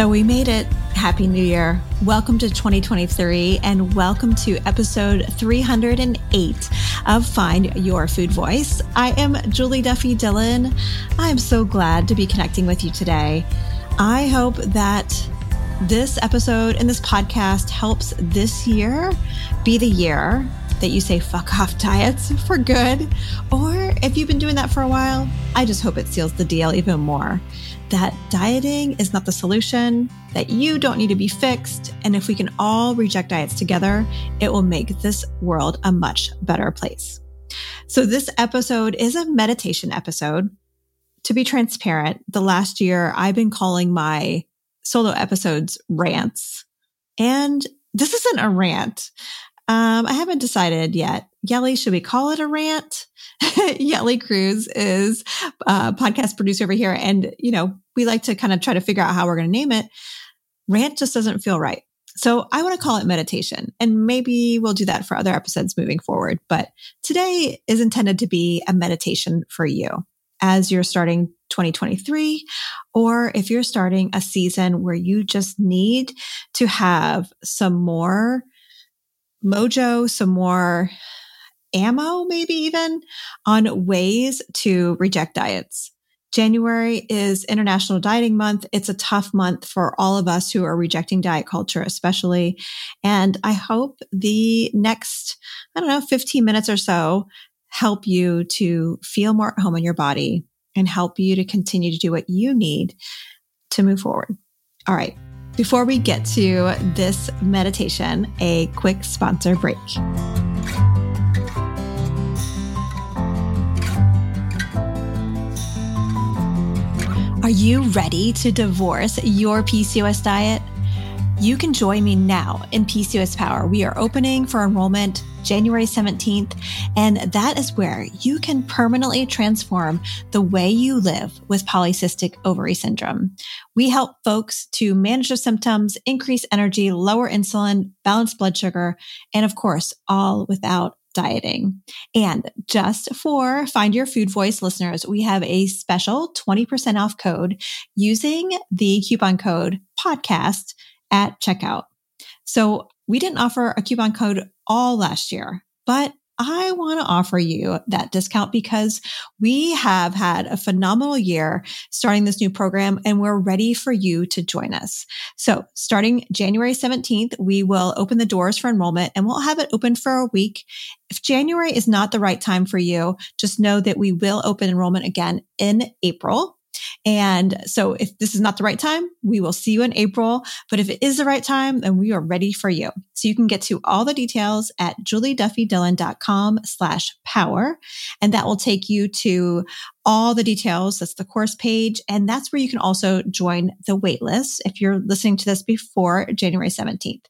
So we made it. Happy New Year. Welcome to 2023 and welcome to episode 308 of Find Your Food Voice. I am Julie Duffy Dillon. I'm so glad to be connecting with you today. I hope that this episode and this podcast helps this year be the year that you say fuck off diets for good. Or if you've been doing that for a while, I just hope it seals the deal even more that dieting is not the solution, that you don't need to be fixed. And if we can all reject diets together, it will make this world a much better place. So this episode is a meditation episode. To be transparent, the last year I've been calling my solo episodes rants. And this isn't a rant. Um, I haven't decided yet. Yelly, should we call it a rant? Yelly Cruz is a podcast producer over here. And, you know, we like to kind of try to figure out how we're going to name it. Rant just doesn't feel right. So I want to call it meditation and maybe we'll do that for other episodes moving forward. But today is intended to be a meditation for you as you're starting 2023, or if you're starting a season where you just need to have some more mojo, some more ammo, maybe even on ways to reject diets. January is International Dieting Month. It's a tough month for all of us who are rejecting diet culture, especially. And I hope the next, I don't know, 15 minutes or so help you to feel more at home in your body and help you to continue to do what you need to move forward. All right. Before we get to this meditation, a quick sponsor break. Are you ready to divorce your PCOS diet? You can join me now in PCOS Power. We are opening for enrollment January 17th, and that is where you can permanently transform the way you live with polycystic ovary syndrome. We help folks to manage their symptoms, increase energy, lower insulin, balance blood sugar, and of course, all without dieting. And just for Find Your Food Voice listeners, we have a special 20% off code using the coupon code podcast at checkout. So we didn't offer a coupon code all last year, but I want to offer you that discount because we have had a phenomenal year starting this new program and we're ready for you to join us. So starting January 17th, we will open the doors for enrollment and we'll have it open for a week. If January is not the right time for you, just know that we will open enrollment again in April. And so if this is not the right time, we will see you in April. But if it is the right time, then we are ready for you. So you can get to all the details at julieduffydillon.com slash power. And that will take you to all the details. That's the course page. And that's where you can also join the waitlist if you're listening to this before January 17th.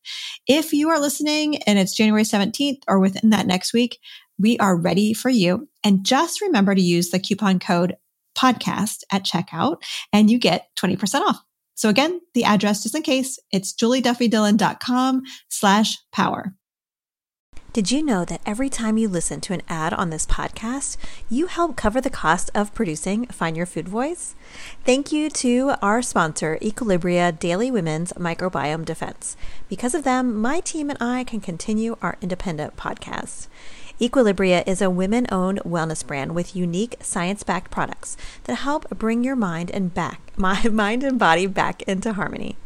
If you are listening and it's January 17th or within that next week, we are ready for you. And just remember to use the coupon code podcast at checkout and you get 20% off. So again, the address, just in case, it's julieduffydillon.com slash power. Did you know that every time you listen to an ad on this podcast, you help cover the cost of producing Find Your Food Voice? Thank you to our sponsor, Equilibria Daily Women's Microbiome Defense. Because of them, my team and I can continue our independent podcast. Equilibria is a women owned wellness brand with unique science backed products that help bring your mind and back my mind and body back into harmony.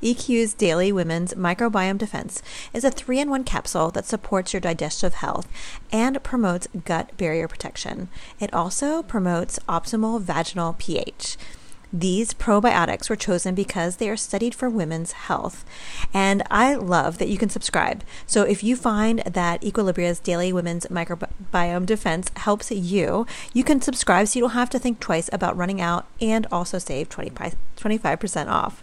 EQ's Daily Women's Microbiome Defense is a three in one capsule that supports your digestive health and promotes gut barrier protection. It also promotes optimal vaginal pH. These probiotics were chosen because they are studied for women's health. And I love that you can subscribe. So if you find that Equilibria's Daily Women's Microbiome Defense helps you, you can subscribe so you don't have to think twice about running out and also save 25% off.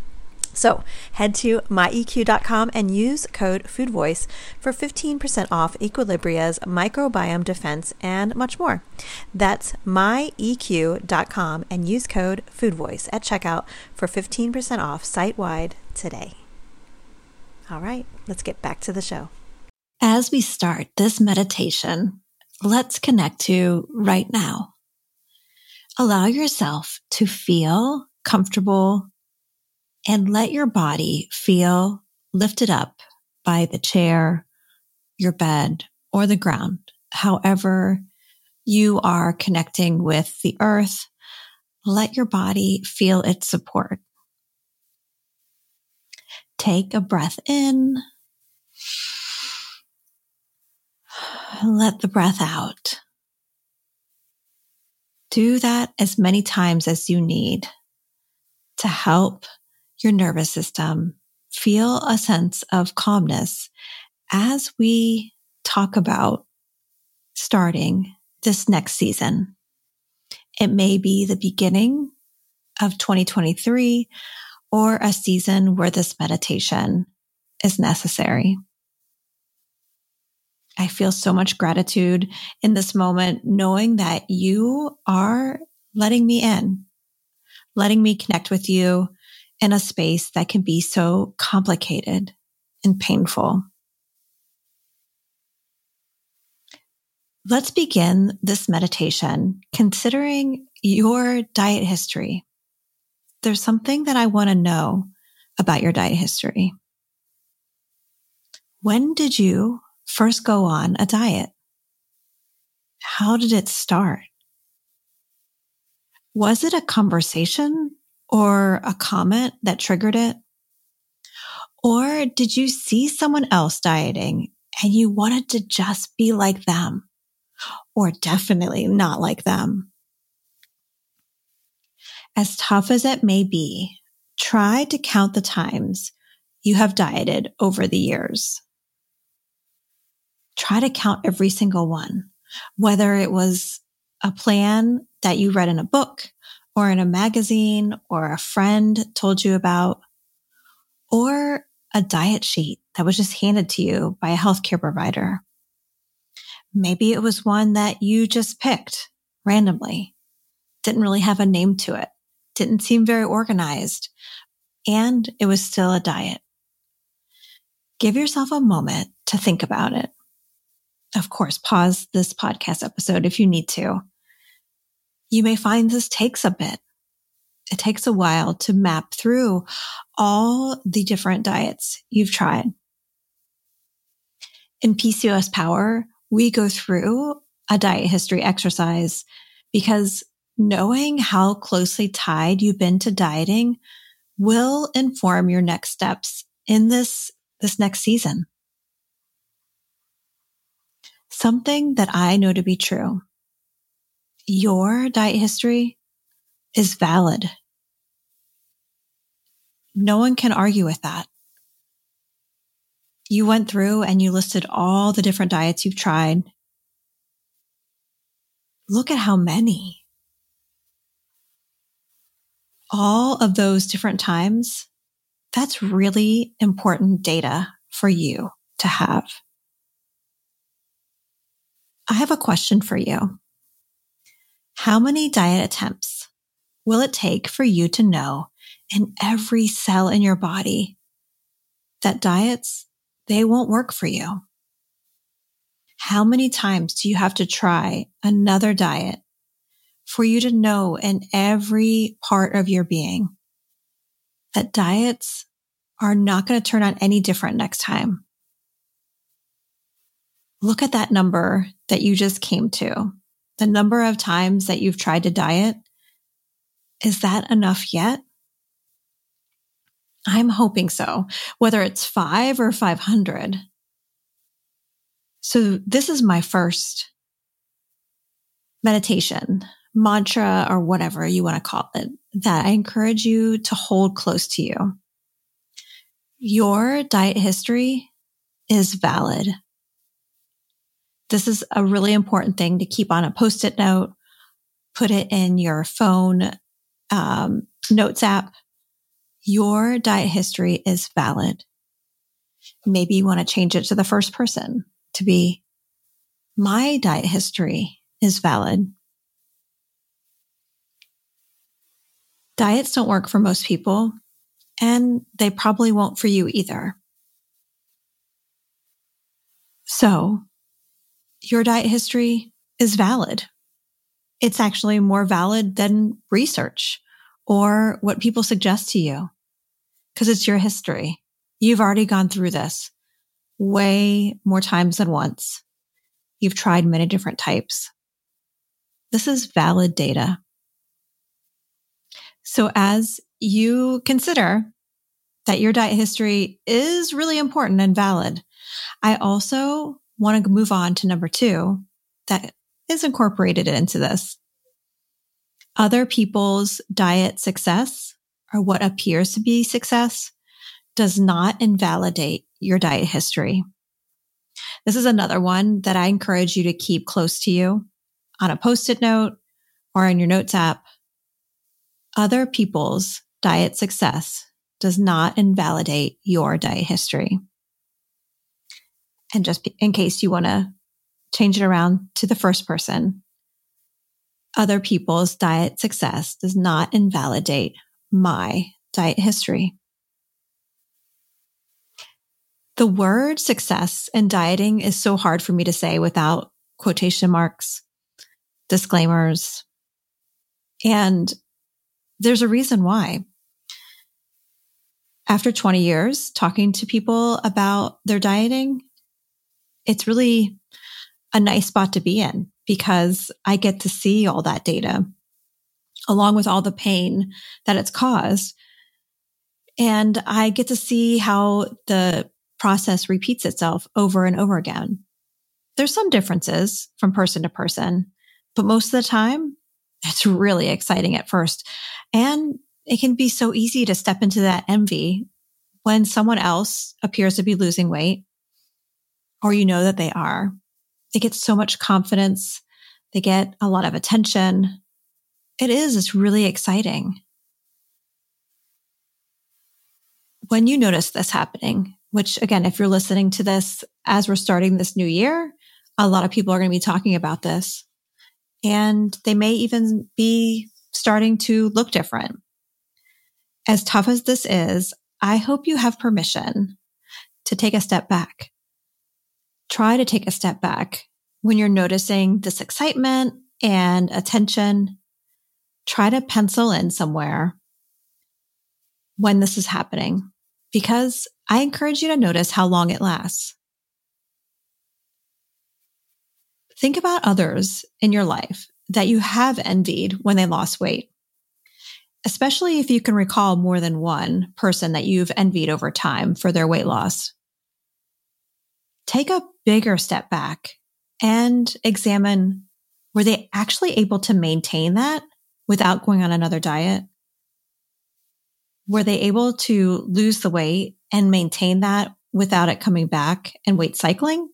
So head to myeq.com and use code FoodVoice for 15% off Equilibria's microbiome defense and much more. That's myeq.com and use code FoodVoice at checkout for 15% off site wide today. All right, let's get back to the show. As we start this meditation, let's connect to right now. Allow yourself to feel comfortable and let your body feel lifted up by the chair, your bed, or the ground, however you are connecting with the earth. Let your body feel its support. Take a breath in. Let the breath out. Do that as many times as you need to help your nervous system, feel a sense of calmness as we talk about starting this next season. It may be the beginning of 2023 or a season where this meditation is necessary. I feel so much gratitude in this moment, knowing that you are letting me in, letting me connect with you, in a space that can be so complicated and painful. Let's begin this meditation considering your diet history. There's something that I want to know about your diet history. When did you first go on a diet? How did it start? Was it a conversation or a comment that triggered it? Or did you see someone else dieting and you wanted to just be like them or definitely not like them? As tough as it may be, try to count the times you have dieted over the years. Try to count every single one, whether it was a plan that you read in a book or in a magazine or a friend told you about, or a diet sheet that was just handed to you by a healthcare provider. Maybe it was one that you just picked randomly, didn't really have a name to it, didn't seem very organized, and it was still a diet. Give yourself a moment to think about it. Of course, pause this podcast episode if you need to you may find this takes a bit. It takes a while to map through all the different diets you've tried. In PCOS Power, we go through a diet history exercise because knowing how closely tied you've been to dieting will inform your next steps in this, this next season. Something that I know to be true your diet history is valid. No one can argue with that. You went through and you listed all the different diets you've tried. Look at how many. all of those different times, that's really important data for you to have. I have a question for you. How many diet attempts will it take for you to know in every cell in your body that diets, they won't work for you? How many times do you have to try another diet for you to know in every part of your being that diets are not going to turn out any different next time? Look at that number that you just came to. The number of times that you've tried to diet. Is that enough yet? I'm hoping so, whether it's five or 500. So this is my first meditation, mantra, or whatever you want to call it, that I encourage you to hold close to you. Your diet history is valid. This is a really important thing to keep on a post it note, put it in your phone um, notes app. Your diet history is valid. Maybe you want to change it to the first person to be my diet history is valid. Diets don't work for most people, and they probably won't for you either. So your diet history is valid. It's actually more valid than research or what people suggest to you because it's your history. You've already gone through this way more times than once. You've tried many different types. This is valid data. So as you consider that your diet history is really important and valid, I also want to move on to number two that is incorporated into this. Other people's diet success or what appears to be success does not invalidate your diet history. This is another one that I encourage you to keep close to you on a post it note or in your notes app. Other people's diet success does not invalidate your diet history. And just in case you want to change it around to the first person, other people's diet success does not invalidate my diet history. The word success in dieting is so hard for me to say without quotation marks, disclaimers. And there's a reason why. After 20 years talking to people about their dieting, it's really a nice spot to be in because I get to see all that data along with all the pain that it's caused. And I get to see how the process repeats itself over and over again. There's some differences from person to person, but most of the time it's really exciting at first. And it can be so easy to step into that envy when someone else appears to be losing weight or you know that they are. They get so much confidence. They get a lot of attention. It is, it's really exciting. When you notice this happening, which again, if you're listening to this as we're starting this new year, a lot of people are going to be talking about this and they may even be starting to look different. As tough as this is, I hope you have permission to take a step back try to take a step back when you're noticing this excitement and attention. Try to pencil in somewhere when this is happening because I encourage you to notice how long it lasts. Think about others in your life that you have envied when they lost weight, especially if you can recall more than one person that you've envied over time for their weight loss take a bigger step back and examine were they actually able to maintain that without going on another diet? Were they able to lose the weight and maintain that without it coming back and weight cycling?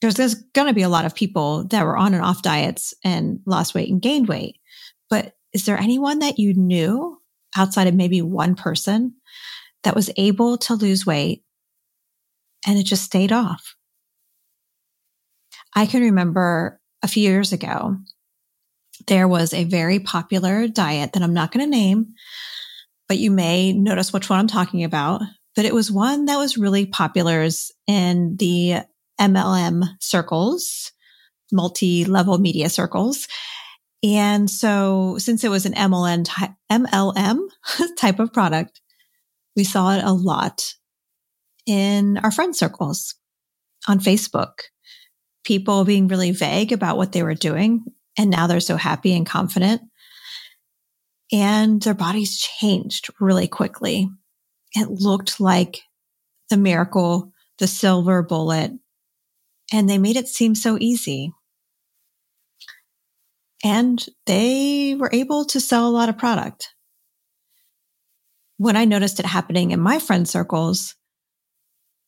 There's, there's going to be a lot of people that were on and off diets and lost weight and gained weight, but is there anyone that you knew outside of maybe one person that was able to lose weight and it just stayed off? I can remember a few years ago, there was a very popular diet that I'm not going to name, but you may notice which one I'm talking about. But it was one that was really popular in the MLM circles, multi level media circles. And so since it was an MLM, MLM type of product, we saw it a lot in our friend circles on Facebook. People being really vague about what they were doing. And now they're so happy and confident. And their bodies changed really quickly. It looked like the miracle, the silver bullet, and they made it seem so easy. And they were able to sell a lot of product. When I noticed it happening in my friend circles,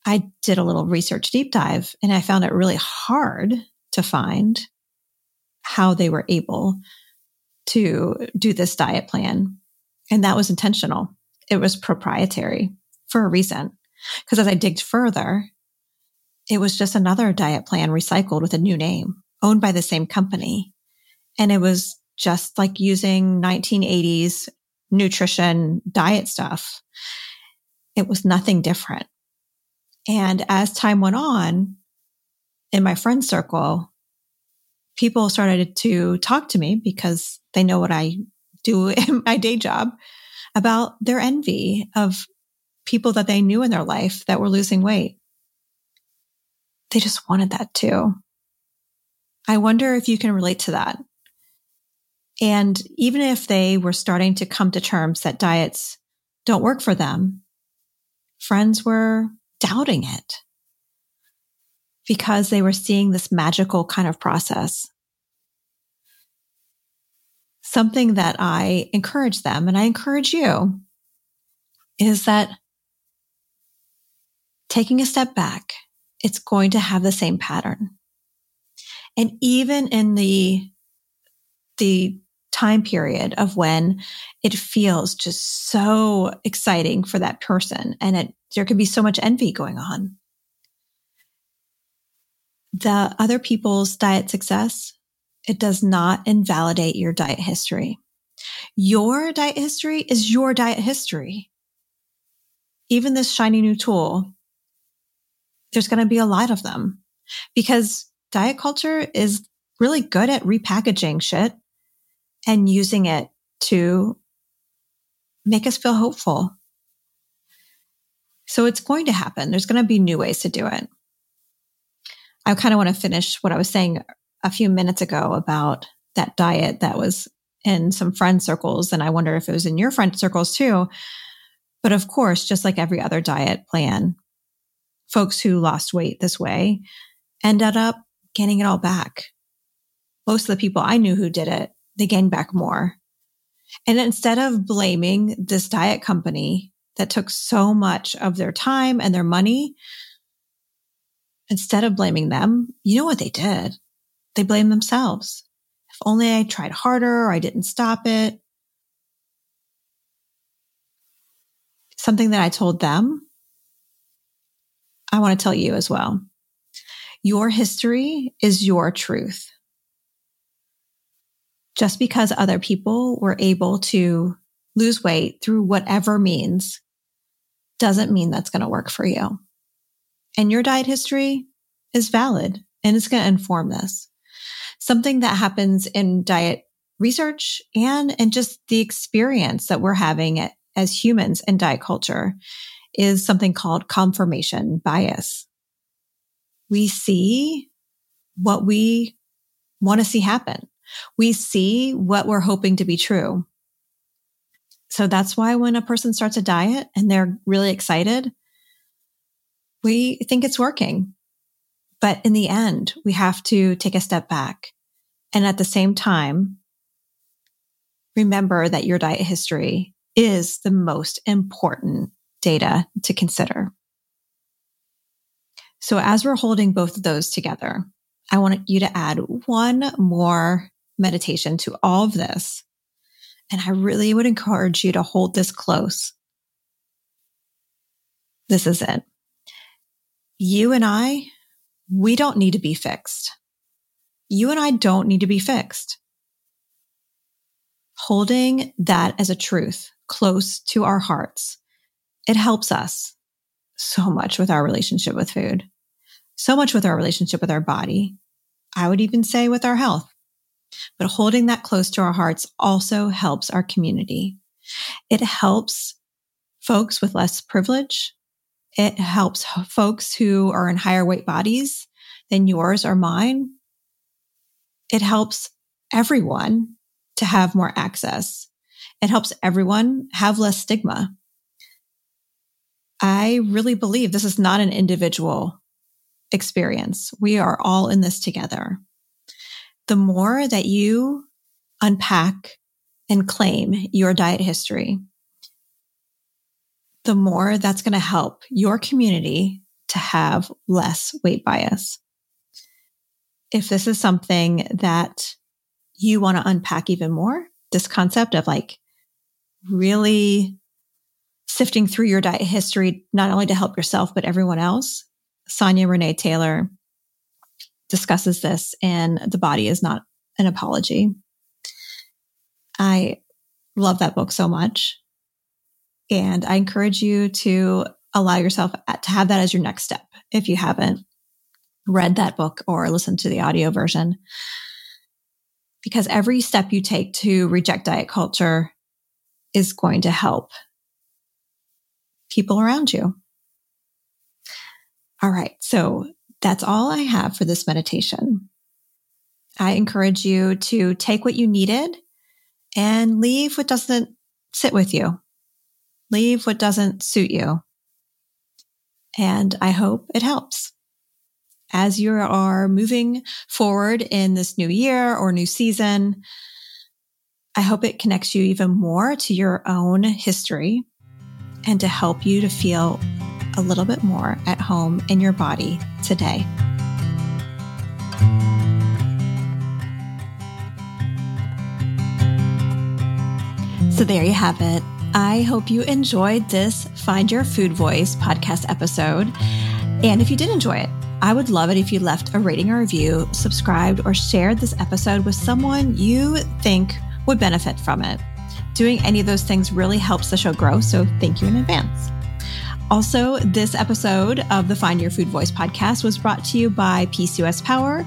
I did a little research deep dive and I found it really hard to find how they were able to do this diet plan. And that was intentional. It was proprietary for a reason. Because as I digged further, it was just another diet plan recycled with a new name owned by the same company. And it was just like using 1980s nutrition diet stuff. It was nothing different. And as time went on in my friend circle, people started to talk to me because they know what I do in my day job about their envy of people that they knew in their life that were losing weight. They just wanted that too. I wonder if you can relate to that. And even if they were starting to come to terms that diets don't work for them, friends were doubting it because they were seeing this magical kind of process. Something that I encourage them and I encourage you is that taking a step back, it's going to have the same pattern. And even in the, the time period of when it feels just so exciting for that person and it, there could be so much envy going on the other people's diet success, it does not invalidate your diet history. Your diet history is your diet history. Even this shiny new tool, there's going to be a lot of them because diet culture is really good at repackaging shit and using it to make us feel hopeful. So it's going to happen. There's going to be new ways to do it. I kind of want to finish what I was saying a few minutes ago about that diet that was in some friend circles. And I wonder if it was in your friend circles too. But of course, just like every other diet plan, folks who lost weight this way ended up getting it all back. Most of the people I knew who did it, they gained back more. And instead of blaming this diet company that took so much of their time and their money instead of blaming them, you know what they did? They blamed themselves. If only I tried harder or I didn't stop it. Something that I told them, I want to tell you as well. Your history is your truth. Just because other people were able to lose weight through whatever means doesn't mean that's going to work for you and your diet history is valid and it's going to inform this. Something that happens in diet research and and just the experience that we're having as humans in diet culture is something called confirmation bias. We see what we want to see happen. We see what we're hoping to be true. So that's why when a person starts a diet and they're really excited, we think it's working. But in the end, we have to take a step back. And at the same time, remember that your diet history is the most important data to consider. So as we're holding both of those together, I want you to add one more meditation to all of this. And I really would encourage you to hold this close. This is it. You and I, we don't need to be fixed. You and I don't need to be fixed. Holding that as a truth close to our hearts, it helps us so much with our relationship with food, so much with our relationship with our body. I would even say with our health. But holding that close to our hearts also helps our community. It helps folks with less privilege. It helps folks who are in higher weight bodies than yours or mine. It helps everyone to have more access. It helps everyone have less stigma. I really believe this is not an individual experience. We are all in this together. The more that you unpack and claim your diet history, the more that's going to help your community to have less weight bias. If this is something that you want to unpack even more, this concept of like really sifting through your diet history, not only to help yourself, but everyone else. Sonya Renee Taylor discusses this in The Body is Not an Apology. I love that book so much. And I encourage you to allow yourself to have that as your next step if you haven't read that book or listened to the audio version. Because every step you take to reject diet culture is going to help people around you. All right. So that's all I have for this meditation. I encourage you to take what you needed and leave what doesn't sit with you. Leave what doesn't suit you. And I hope it helps. As you are moving forward in this new year or new season, I hope it connects you even more to your own history and to help you to feel a little bit more at home in your body today. So, there you have it. I hope you enjoyed this Find Your Food Voice podcast episode. And if you did enjoy it, I would love it if you left a rating or review, subscribed, or shared this episode with someone you think would benefit from it. Doing any of those things really helps the show grow. So thank you in advance. Also, this episode of the Find Your Food Voice podcast was brought to you by PCOS Power,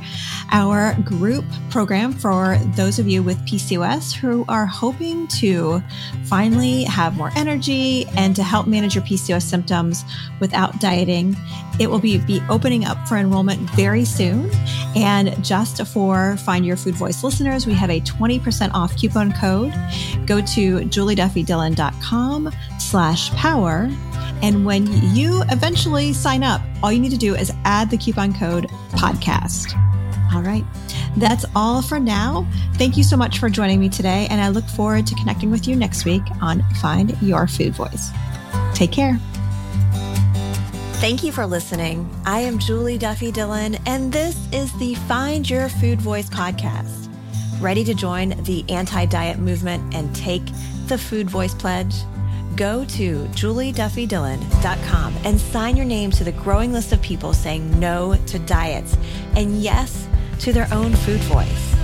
our group program for those of you with PCOS who are hoping to finally have more energy and to help manage your PCOS symptoms without dieting. It will be, be opening up for enrollment very soon. And just for Find Your Food Voice listeners, we have a 20% off coupon code. Go to julieduffydillon.com slash power and when you eventually sign up, all you need to do is add the coupon code podcast. All right. That's all for now. Thank you so much for joining me today. And I look forward to connecting with you next week on Find Your Food Voice. Take care. Thank you for listening. I am Julie Duffy Dillon, and this is the Find Your Food Voice podcast. Ready to join the anti diet movement and take the Food Voice Pledge? Go to julieduffydillon.com and sign your name to the growing list of people saying no to diets and yes to their own food voice.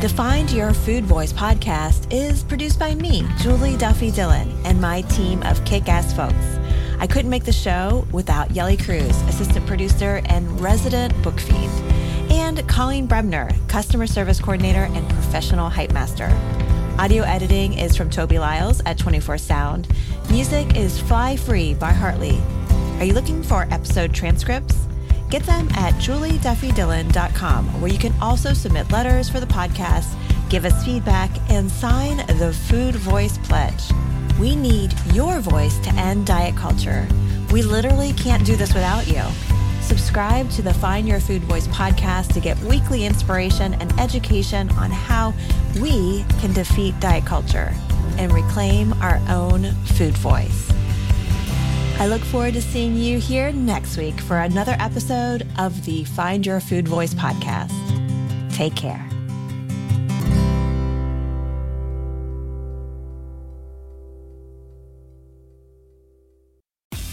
The Find Your Food Voice podcast is produced by me, Julie Duffy Dillon, and my team of kick ass folks. I couldn't make the show without Yelly Cruz, assistant producer and resident book fiend, and Colleen Brebner, customer service coordinator and professional hype master. Audio editing is from Toby Lyles at 24 Sound. Music is Fly Free by Hartley. Are you looking for episode transcripts? Get them at julieduffydillon.com, where you can also submit letters for the podcast, give us feedback, and sign the Food Voice Pledge. We need your voice to end diet culture. We literally can't do this without you. Subscribe to the Find Your Food Voice podcast to get weekly inspiration and education on how we can defeat diet culture and reclaim our own food voice. I look forward to seeing you here next week for another episode of the Find Your Food Voice podcast. Take care.